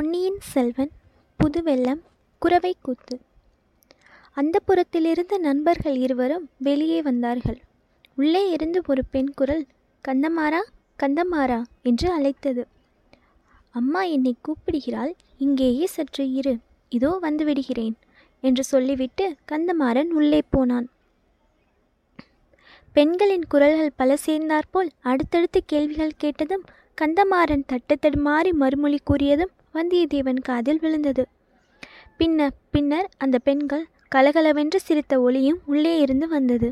பொன்னியின் செல்வன் புதுவெல்லம் குறவை கூத்து அந்த புறத்திலிருந்த நண்பர்கள் இருவரும் வெளியே வந்தார்கள் உள்ளே இருந்து ஒரு பெண் குரல் கந்தமாரா கந்தமாரா என்று அழைத்தது அம்மா என்னை கூப்பிடுகிறாள் இங்கேயே சற்று இரு இதோ வந்துவிடுகிறேன் என்று சொல்லிவிட்டு கந்தமாறன் உள்ளே போனான் பெண்களின் குரல்கள் பல சேர்ந்தாற்போல் அடுத்தடுத்து கேள்விகள் கேட்டதும் கந்தமாறன் தட்டு தடுமாறி மறுமொழி கூறியதும் வந்தியத்தேவன் காதில் விழுந்தது பின்ன பின்னர் அந்த பெண்கள் கலகலவென்று சிரித்த ஒளியும் உள்ளே இருந்து வந்தது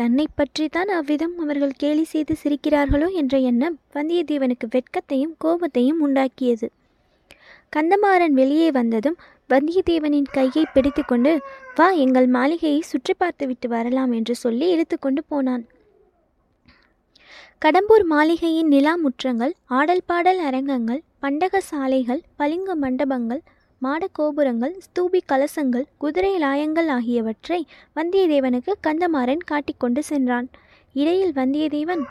தன்னை பற்றித்தான் அவ்விதம் அவர்கள் கேலி செய்து சிரிக்கிறார்களோ என்ற எண்ணம் வந்தியத்தேவனுக்கு வெட்கத்தையும் கோபத்தையும் உண்டாக்கியது கந்தமாறன் வெளியே வந்ததும் வந்தியத்தேவனின் கையை பிடித்துக்கொண்டு வா எங்கள் மாளிகையை சுற்றி பார்த்துவிட்டு வரலாம் என்று சொல்லி இழுத்துக்கொண்டு போனான் கடம்பூர் மாளிகையின் நிலா முற்றங்கள் ஆடல் பாடல் அரங்கங்கள் பண்டகசாலைகள் பளிங்கு மண்டபங்கள் மாடக்கோபுரங்கள் ஸ்தூபி கலசங்கள் குதிரை லாயங்கள் ஆகியவற்றை வந்தியத்தேவனுக்கு கந்தமாறன் காட்டிக்கொண்டு சென்றான் இடையில் வந்தியத்தேவன்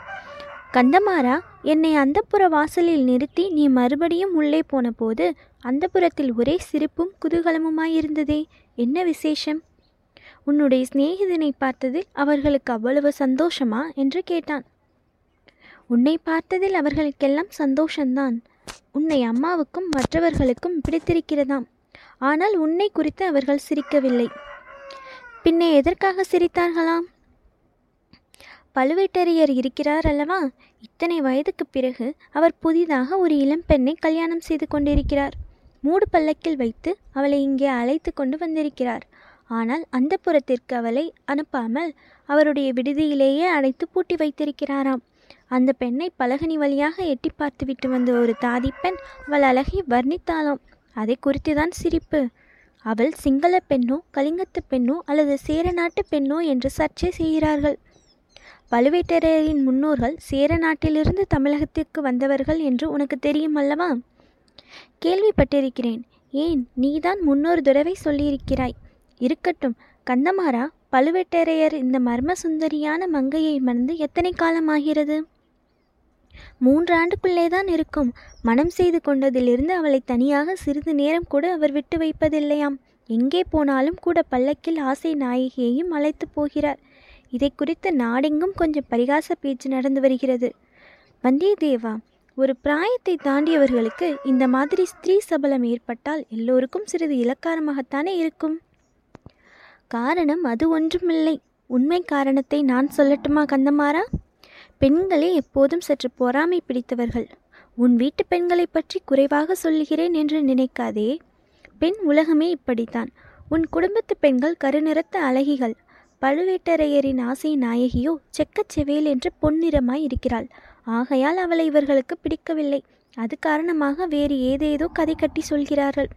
கந்தமாறா என்னை அந்தப்புற வாசலில் நிறுத்தி நீ மறுபடியும் உள்ளே போனபோது அந்தப்புறத்தில் ஒரே சிரிப்பும் குதூகலமுமாயிருந்ததே என்ன விசேஷம் உன்னுடைய சிநேகிதனை பார்த்ததில் அவர்களுக்கு அவ்வளவு சந்தோஷமா என்று கேட்டான் உன்னை பார்த்ததில் அவர்களுக்கெல்லாம் சந்தோஷந்தான் உன்னை அம்மாவுக்கும் மற்றவர்களுக்கும் பிடித்திருக்கிறதாம் ஆனால் உன்னை குறித்து அவர்கள் சிரிக்கவில்லை பின்னே எதற்காக சிரித்தார்களாம் பழுவேட்டரையர் இருக்கிறார் அல்லவா இத்தனை வயதுக்கு பிறகு அவர் புதிதாக ஒரு இளம்பெண்ணை கல்யாணம் செய்து கொண்டிருக்கிறார் மூடு பல்லக்கில் வைத்து அவளை இங்கே அழைத்து கொண்டு வந்திருக்கிறார் ஆனால் அந்த புறத்திற்கு அவளை அனுப்பாமல் அவருடைய விடுதியிலேயே அடைத்து பூட்டி வைத்திருக்கிறாராம் அந்த பெண்ணை பலகனி வழியாக எட்டி பார்த்துவிட்டு வந்த ஒரு தாதிப்பெண் அவள் அழகை வர்ணித்தாளாம் அதை குறித்துதான் சிரிப்பு அவள் சிங்கள பெண்ணோ கலிங்கத்து பெண்ணோ அல்லது சேர நாட்டு பெண்ணோ என்று சர்ச்சை செய்கிறார்கள் பழுவேட்டரையரின் முன்னோர்கள் சேர நாட்டிலிருந்து தமிழகத்திற்கு வந்தவர்கள் என்று உனக்கு தெரியும் அல்லவா கேள்விப்பட்டிருக்கிறேன் ஏன் நீதான் முன்னொரு தடவை சொல்லியிருக்கிறாய் இருக்கட்டும் கந்தமாரா பழுவேட்டரையர் இந்த மர்ம சுந்தரியான மங்கையை மணந்து எத்தனை காலமாகிறது மூன்றாண்டுக்குள்ளே தான் இருக்கும் மனம் செய்து கொண்டதிலிருந்து அவளை தனியாக சிறிது நேரம் கூட அவர் விட்டு வைப்பதில்லையாம் எங்கே போனாலும் கூட பல்லக்கில் ஆசை நாயகியையும் அழைத்து போகிறார் இதை குறித்து நாடெங்கும் கொஞ்சம் பரிகாச பேச்சு நடந்து வருகிறது வந்தியத்தேவா ஒரு பிராயத்தை தாண்டியவர்களுக்கு இந்த மாதிரி ஸ்திரீ சபலம் ஏற்பட்டால் எல்லோருக்கும் சிறிது இலக்காரமாகத்தானே இருக்கும் காரணம் அது ஒன்றுமில்லை உண்மை காரணத்தை நான் சொல்லட்டுமா கந்தமாரா பெண்களே எப்போதும் சற்று பொறாமை பிடித்தவர்கள் உன் வீட்டு பெண்களை பற்றி குறைவாக சொல்லுகிறேன் என்று நினைக்காதே பெண் உலகமே இப்படித்தான் உன் குடும்பத்து பெண்கள் கருநிறத்த அழகிகள் பழுவேட்டரையரின் ஆசை நாயகியோ செக்கச் செவேல் என்று பொன்னிறமாய் இருக்கிறாள் ஆகையால் அவளை இவர்களுக்கு பிடிக்கவில்லை அது காரணமாக வேறு ஏதேதோ கதை கட்டி சொல்கிறார்கள்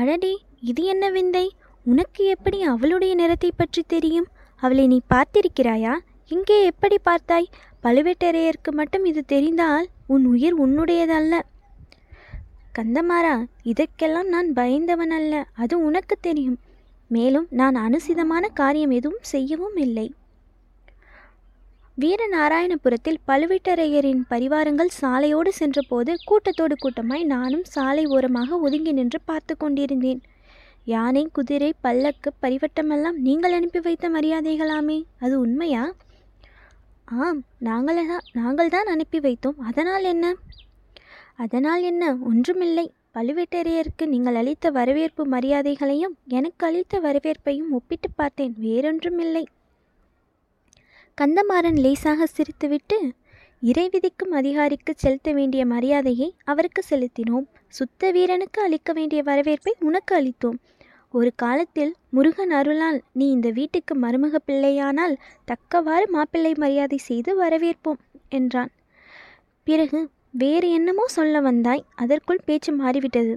அழடி இது என்ன விந்தை உனக்கு எப்படி அவளுடைய நிறத்தை பற்றி தெரியும் அவளை நீ பார்த்திருக்கிறாயா இங்கே எப்படி பார்த்தாய் பழுவேட்டரையருக்கு மட்டும் இது தெரிந்தால் உன் உயிர் உன்னுடையதல்ல கந்தமாரா இதற்கெல்லாம் நான் பயந்தவன் அல்ல அது உனக்கு தெரியும் மேலும் நான் அனுசிதமான காரியம் எதுவும் செய்யவும் இல்லை வீரநாராயணபுரத்தில் பழுவேட்டரையரின் பரிவாரங்கள் சாலையோடு சென்றபோது கூட்டத்தோடு கூட்டமாய் நானும் சாலை ஓரமாக ஒதுங்கி நின்று பார்த்து கொண்டிருந்தேன் யானை குதிரை பல்லக்கு பரிவட்டமெல்லாம் நீங்கள் அனுப்பி வைத்த மரியாதைகளாமே அது உண்மையா ஆம் நாங்களே தான் நாங்கள் தான் அனுப்பி வைத்தோம் அதனால் என்ன அதனால் என்ன ஒன்றுமில்லை பழுவேட்டரையருக்கு நீங்கள் அளித்த வரவேற்பு மரியாதைகளையும் எனக்கு அளித்த வரவேற்பையும் ஒப்பிட்டு பார்த்தேன் வேறொன்றுமில்லை கந்தமாறன் லேசாக சிரித்துவிட்டு இறை விதிக்கும் அதிகாரிக்கு செலுத்த வேண்டிய மரியாதையை அவருக்கு செலுத்தினோம் சுத்த வீரனுக்கு அளிக்க வேண்டிய வரவேற்பை உனக்கு அளித்தோம் ஒரு காலத்தில் முருகன் அருளால் நீ இந்த வீட்டுக்கு மருமக பிள்ளையானால் தக்கவாறு மாப்பிள்ளை மரியாதை செய்து வரவேற்போம் என்றான் பிறகு வேறு என்னமோ சொல்ல வந்தாய் அதற்குள் பேச்சு மாறிவிட்டது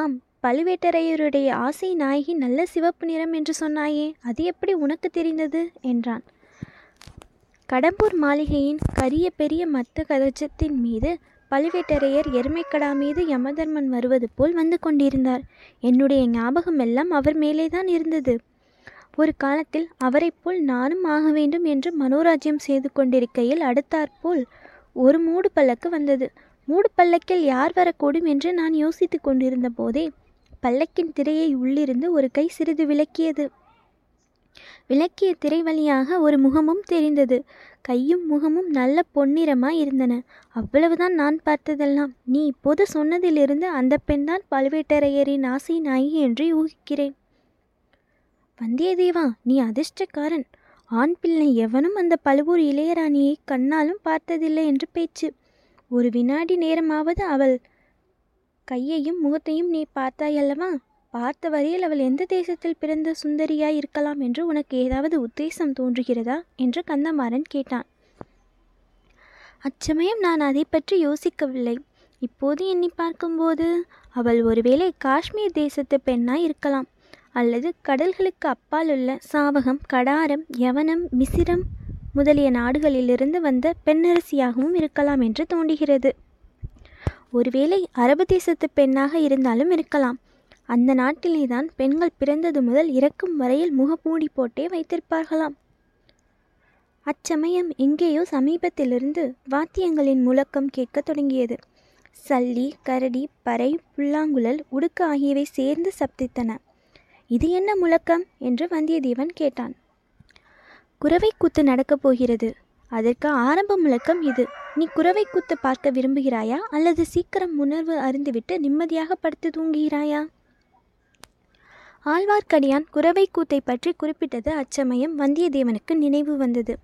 ஆம் பழுவேட்டரையருடைய ஆசை நாயகி நல்ல சிவப்பு நிறம் என்று சொன்னாயே அது எப்படி உனக்கு தெரிந்தது என்றான் கடம்பூர் மாளிகையின் கரிய பெரிய மத்த கதச்சத்தின் மீது பழுவேட்டரையர் எருமைக்கடா மீது யமதர்மன் வருவது போல் வந்து கொண்டிருந்தார் என்னுடைய ஞாபகம் எல்லாம் அவர் மேலேதான் இருந்தது ஒரு காலத்தில் அவரைப் போல் நானும் ஆக வேண்டும் என்று மனோராஜ்யம் செய்து கொண்டிருக்கையில் அடுத்தாற்போல் ஒரு மூடு பல்லக்கு வந்தது மூடு பல்லக்கில் யார் வரக்கூடும் என்று நான் யோசித்து கொண்டிருந்த போதே பல்லக்கின் திரையை உள்ளிருந்து ஒரு கை சிறிது விளக்கியது விளக்கிய திரை வழியாக ஒரு முகமும் தெரிந்தது கையும் முகமும் நல்ல பொன்னிறமாய் இருந்தன அவ்வளவுதான் நான் பார்த்ததெல்லாம் நீ இப்போது சொன்னதிலிருந்து அந்த பெண்தான் பழுவேட்டரையரின் ஆசை நாயகி என்று யூகிக்கிறேன் வந்தியத்தேவா நீ அதிர்ஷ்டக்காரன் ஆண் பிள்ளை எவனும் அந்த பழுவூர் இளையராணியை கண்ணாலும் பார்த்ததில்லை என்று பேச்சு ஒரு வினாடி நேரமாவது அவள் கையையும் முகத்தையும் நீ பார்த்தாயல்லவா பார்த்த வரையில் அவள் எந்த தேசத்தில் பிறந்த சுந்தரியாய் இருக்கலாம் என்று உனக்கு ஏதாவது உத்தேசம் தோன்றுகிறதா என்று கந்தமாறன் கேட்டான் அச்சமயம் நான் அதை பற்றி யோசிக்கவில்லை இப்போது எண்ணி பார்க்கும்போது அவள் ஒருவேளை காஷ்மீர் தேசத்து பெண்ணாய் இருக்கலாம் அல்லது கடல்களுக்கு அப்பால் உள்ள சாவகம் கடாரம் யவனம் மிசிரம் முதலிய நாடுகளிலிருந்து வந்த பெண்ணரசியாகவும் இருக்கலாம் என்று தோன்றுகிறது ஒருவேளை அரபு தேசத்து பெண்ணாக இருந்தாலும் இருக்கலாம் அந்த நாட்டிலேதான் பெண்கள் பிறந்தது முதல் இறக்கும் வரையில் முகமூடி போட்டே வைத்திருப்பார்களாம் அச்சமயம் எங்கேயோ சமீபத்திலிருந்து வாத்தியங்களின் முழக்கம் கேட்கத் தொடங்கியது சல்லி கரடி பறை புல்லாங்குழல் உடுக்கு ஆகியவை சேர்ந்து சப்தித்தன இது என்ன முழக்கம் என்று வந்தியத்தேவன் கேட்டான் குறவை கூத்து நடக்கப் போகிறது அதற்கு ஆரம்ப முழக்கம் இது நீ குறவை கூத்து பார்க்க விரும்புகிறாயா அல்லது சீக்கிரம் உணர்வு அறிந்துவிட்டு நிம்மதியாக படுத்து தூங்குகிறாயா ஆழ்வார்க்கடியான் குரவைக்கூத்தை பற்றி குறிப்பிட்டது அச்சமயம் வந்தியத்தேவனுக்கு நினைவு வந்தது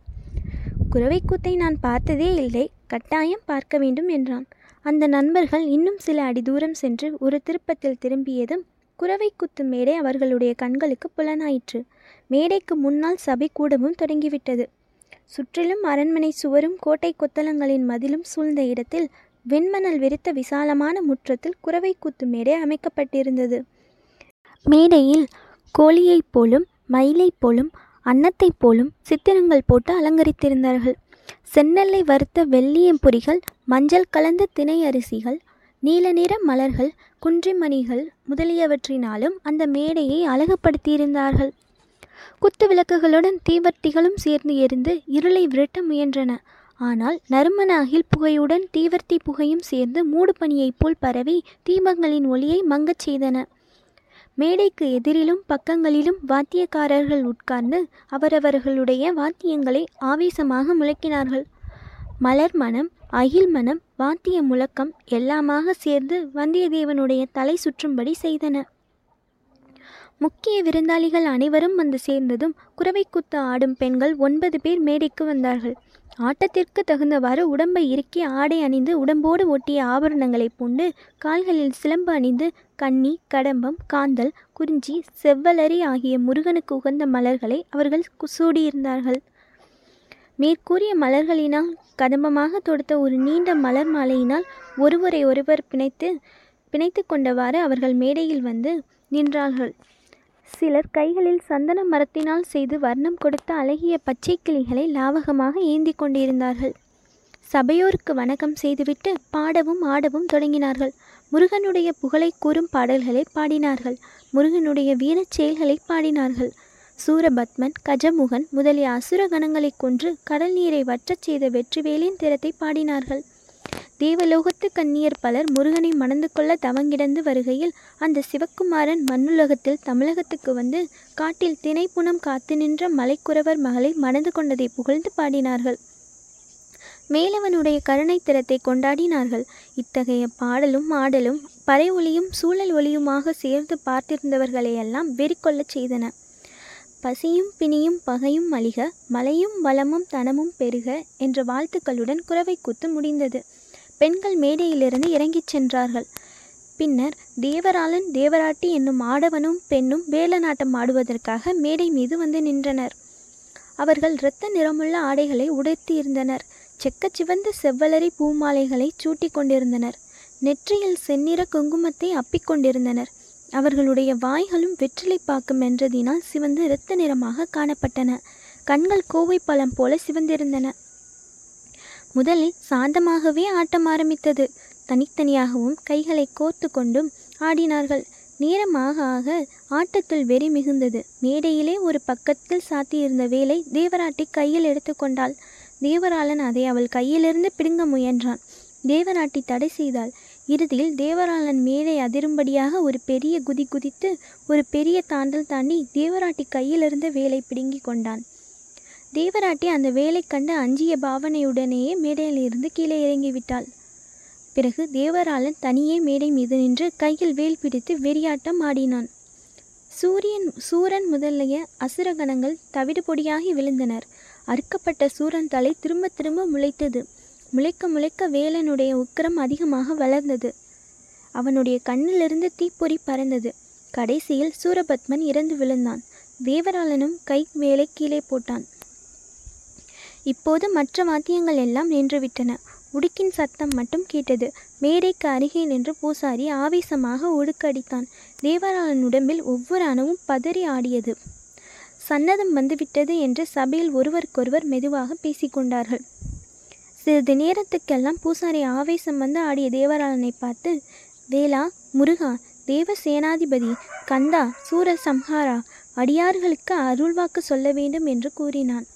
குரவைக்கூத்தை நான் பார்த்ததே இல்லை கட்டாயம் பார்க்க வேண்டும் என்றான் அந்த நண்பர்கள் இன்னும் சில அடி தூரம் சென்று ஒரு திருப்பத்தில் திரும்பியதும் குரவைக்குத்து மேடை அவர்களுடைய கண்களுக்கு புலனாயிற்று மேடைக்கு முன்னால் சபை கூடவும் தொடங்கிவிட்டது சுற்றிலும் அரண்மனை சுவரும் கோட்டை கொத்தளங்களின் மதிலும் சூழ்ந்த இடத்தில் வெண்மணல் விரித்த விசாலமான முற்றத்தில் குரவைக்கூத்து மேடை அமைக்கப்பட்டிருந்தது மேடையில் கோழியைப் போலும் மயிலைப் போலும் அன்னத்தைப் போலும் சித்திரங்கள் போட்டு அலங்கரித்திருந்தார்கள் செந்நெல்லை வறுத்த வெள்ளியம்புரிகள் மஞ்சள் கலந்த தினை அரிசிகள் நீல நிற மலர்கள் குன்றிமணிகள் முதலியவற்றினாலும் அந்த மேடையை அழகுபடுத்தியிருந்தார்கள் குத்து விளக்குகளுடன் தீவர்த்திகளும் சேர்ந்து எரிந்து இருளை விரட்ட முயன்றன ஆனால் நறுமண அகில் புகையுடன் தீவர்த்தி புகையும் சேர்ந்து மூடு பனியைப் போல் பரவி தீபங்களின் ஒளியை மங்கச் செய்தன மேடைக்கு எதிரிலும் பக்கங்களிலும் வாத்தியக்காரர்கள் உட்கார்ந்து அவரவர்களுடைய வாத்தியங்களை ஆவேசமாக முழக்கினார்கள் மலர் மனம் அகில் மனம் வாத்திய முழக்கம் எல்லாமாக சேர்ந்து வந்தியத்தேவனுடைய தலை சுற்றும்படி செய்தன முக்கிய விருந்தாளிகள் அனைவரும் வந்து சேர்ந்ததும் குத்து ஆடும் பெண்கள் ஒன்பது பேர் மேடைக்கு வந்தார்கள் ஆட்டத்திற்கு தகுந்தவாறு உடம்பை இறுக்கி ஆடை அணிந்து உடம்போடு ஒட்டிய ஆபரணங்களை பூண்டு கால்களில் சிலம்பு அணிந்து கன்னி கடம்பம் காந்தல் குறிஞ்சி செவ்வலரி ஆகிய முருகனுக்கு உகந்த மலர்களை அவர்கள் சூடியிருந்தார்கள் மேற்கூறிய மலர்களினால் கதம்பமாக தொடுத்த ஒரு நீண்ட மலர் மாலையினால் ஒருவரை ஒருவர் பிணைத்து பிணைத்து கொண்டவாறு அவர்கள் மேடையில் வந்து நின்றார்கள் சிலர் கைகளில் சந்தன மரத்தினால் செய்து வர்ணம் கொடுத்த அழகிய பச்சை கிளிகளை லாவகமாக ஏந்தி கொண்டிருந்தார்கள் சபையோருக்கு வணக்கம் செய்துவிட்டு பாடவும் ஆடவும் தொடங்கினார்கள் முருகனுடைய புகழை கூறும் பாடல்களை பாடினார்கள் முருகனுடைய வீரச் செயல்களை பாடினார்கள் சூரபத்மன் கஜமுகன் முதலிய அசுர கணங்களை கொன்று கடல் நீரை வற்றச் செய்த வெற்றிவேலின் திறத்தை பாடினார்கள் தேவலோகத்து கன்னியர் பலர் முருகனை மணந்து கொள்ள தவங்கிடந்து வருகையில் அந்த சிவக்குமாரன் மண்ணுலகத்தில் தமிழகத்துக்கு வந்து காட்டில் தினைப்புணம் காத்து நின்ற மலைக்குறவர் மகளை மணந்து கொண்டதை புகழ்ந்து பாடினார்கள் மேலவனுடைய கருணை திறத்தை கொண்டாடினார்கள் இத்தகைய பாடலும் ஆடலும் பறை ஒளியும் சூழல் ஒளியுமாக சேர்ந்து பார்த்திருந்தவர்களையெல்லாம் வெறிக்கொள்ளச் செய்தன பசியும் பிணியும் பகையும் அழிக மலையும் வளமும் தனமும் பெருக என்ற வாழ்த்துக்களுடன் குறவை கூத்து முடிந்தது பெண்கள் மேடையிலிருந்து இறங்கிச் சென்றார்கள் பின்னர் தேவராளன் தேவராட்டி என்னும் ஆடவனும் பெண்ணும் வேலநாட்டம் ஆடுவதற்காக மேடை மீது வந்து நின்றனர் அவர்கள் இரத்த நிறமுள்ள ஆடைகளை உடைத்திருந்தனர் செக்கச்சிவந்த செவ்வலரி பூமாலைகளை சூட்டி கொண்டிருந்தனர் நெற்றியில் செந்நிற குங்குமத்தை அப்பிக்கொண்டிருந்தனர் அவர்களுடைய வாய்களும் வெற்றிலை பாக்கும் என்றதினால் சிவந்து இரத்த நிறமாக காணப்பட்டன கண்கள் கோவை பழம் போல சிவந்திருந்தன முதலில் சாந்தமாகவே ஆட்டம் ஆரம்பித்தது தனித்தனியாகவும் கைகளை கோர்த்து கொண்டும் ஆடினார்கள் நேரமாக ஆக ஆட்டத்தில் வெறி மிகுந்தது மேடையிலே ஒரு பக்கத்தில் சாத்தியிருந்த வேலை தேவராட்டி கையில் எடுத்துக்கொண்டாள் தேவராளன் அதை அவள் கையிலிருந்து பிடுங்க முயன்றான் தேவராட்டி தடை செய்தாள் இறுதியில் தேவராளன் மேலே அதிரும்படியாக ஒரு பெரிய குதி குதித்து ஒரு பெரிய தாண்டல் தாண்டி தேவராட்டி கையிலிருந்த வேலை பிடுங்கி கொண்டான் தேவராட்டி அந்த வேலை கண்டு அஞ்சிய பாவனையுடனேயே மேடையிலிருந்து கீழே இறங்கிவிட்டாள் பிறகு தேவராளன் தனியே மேடை மீது நின்று கையில் வேல் பிடித்து வெறியாட்டம் ஆடினான் சூரியன் சூரன் முதலிய அசுரகணங்கள் தவிடு பொடியாகி விழுந்தனர் அறுக்கப்பட்ட சூரன் தலை திரும்ப திரும்ப முளைத்தது முளைக்க முளைக்க வேலனுடைய உக்கரம் அதிகமாக வளர்ந்தது அவனுடைய கண்ணிலிருந்து தீப்பொறி பறந்தது கடைசியில் சூரபத்மன் இறந்து விழுந்தான் தேவராளனும் கை வேலை கீழே போட்டான் இப்போது மற்ற வாத்தியங்கள் எல்லாம் நின்றுவிட்டன உடுக்கின் சத்தம் மட்டும் கேட்டது மேடைக்கு அருகே நின்று பூசாரி ஆவேசமாக உடுக்கடித்தான் தேவராளன் உடம்பில் ஒவ்வொரு அணுவும் பதறி ஆடியது சன்னதம் வந்துவிட்டது என்று சபையில் ஒருவருக்கொருவர் மெதுவாக பேசிக்கொண்டார்கள் சிறிது நேரத்துக்கெல்லாம் பூசாரி ஆவேசம் வந்து ஆடிய தேவராளனை பார்த்து வேளா முருகா தேவ சேனாதிபதி கந்தா சூரசம்ஹாரா அடியார்களுக்கு அருள்வாக்கு சொல்ல வேண்டும் என்று கூறினான்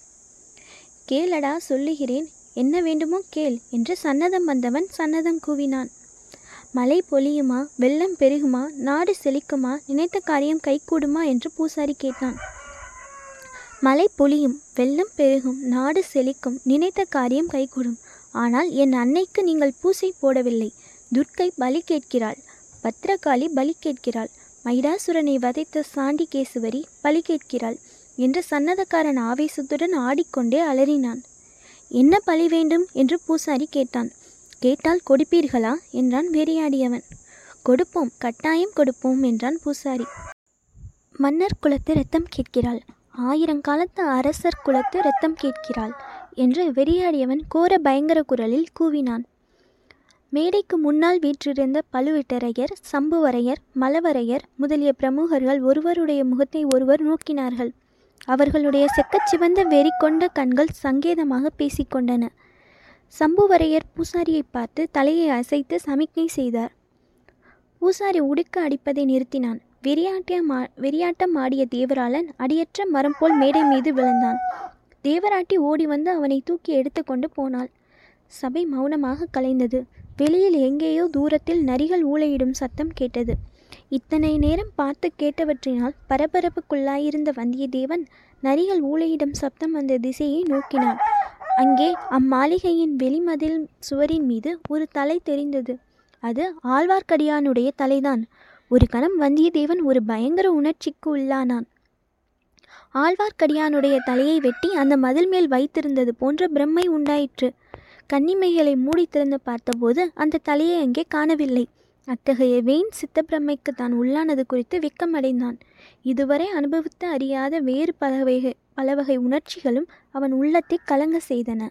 கேளடா சொல்லுகிறேன் என்ன வேண்டுமோ கேள் என்று சன்னதம் வந்தவன் சன்னதம் கூவினான் மழை பொழியுமா வெள்ளம் பெருகுமா நாடு செழிக்குமா நினைத்த காரியம் கைகூடுமா என்று பூசாரி கேட்டான் மழை பொழியும் வெள்ளம் பெருகும் நாடு செழிக்கும் நினைத்த காரியம் கைகூடும் ஆனால் என் அன்னைக்கு நீங்கள் பூசை போடவில்லை துர்க்கை பலி கேட்கிறாள் பத்ரகாளி பலி கேட்கிறாள் மைடாசுரனை வதைத்த சாண்டி கேசுவரி பலி கேட்கிறாள் என்று சன்னதக்காரன் ஆவேசத்துடன் ஆடிக்கொண்டே அலறினான் என்ன பழி வேண்டும் என்று பூசாரி கேட்டான் கேட்டால் கொடுப்பீர்களா என்றான் வெறியாடியவன் கொடுப்போம் கட்டாயம் கொடுப்போம் என்றான் பூசாரி மன்னர் குலத்து ரத்தம் கேட்கிறாள் ஆயிரங்காலத்து அரசர் குலத்து ரத்தம் கேட்கிறாள் என்று வெறியாடியவன் கோர பயங்கர குரலில் கூவினான் மேடைக்கு முன்னால் வீற்றிருந்த பழுவேட்டரையர் சம்புவரையர் மலவரையர் முதலிய பிரமுகர்கள் ஒருவருடைய முகத்தை ஒருவர் நோக்கினார்கள் அவர்களுடைய செக்கச்சிவந்த வெறி கொண்ட கண்கள் சங்கேதமாக பேசிக்கொண்டன சம்புவரையர் பூசாரியை பார்த்து தலையை அசைத்து சமிக்ஞை செய்தார் பூசாரி உடுக்க அடிப்பதை நிறுத்தினான் வெறியாட்டியம் வெறியாட்டம் ஆடிய தேவராளன் அடியற்ற மரம் போல் மேடை மீது விழுந்தான் தேவராட்டி ஓடி வந்து அவனை தூக்கி எடுத்துக்கொண்டு போனாள் சபை மௌனமாக கலைந்தது வெளியில் எங்கேயோ தூரத்தில் நரிகள் ஊழையிடும் சத்தம் கேட்டது இத்தனை நேரம் பார்த்து கேட்டவற்றினால் பரபரப்புக்குள்ளாயிருந்த வந்தியத்தேவன் நரிகள் ஊழையிடம் சப்தம் வந்த திசையை நோக்கினான் அங்கே அம்மாளிகையின் வெளிமதில் சுவரின் மீது ஒரு தலை தெரிந்தது அது ஆழ்வார்க்கடியானுடைய தலைதான் ஒரு கணம் வந்தியத்தேவன் ஒரு பயங்கர உணர்ச்சிக்கு உள்ளானான் ஆழ்வார்க்கடியானுடைய தலையை வெட்டி அந்த மதில் மேல் வைத்திருந்தது போன்ற பிரம்மை உண்டாயிற்று கன்னிமைகளை மூடி திறந்து பார்த்தபோது அந்த தலையை அங்கே காணவில்லை அத்தகைய வீண் சித்தப்பிரமைக்கு தான் உள்ளானது குறித்து வெக்கமடைந்தான் இதுவரை அனுபவித்து அறியாத வேறு பல பலவகை உணர்ச்சிகளும் அவன் உள்ளத்தை கலங்க செய்தன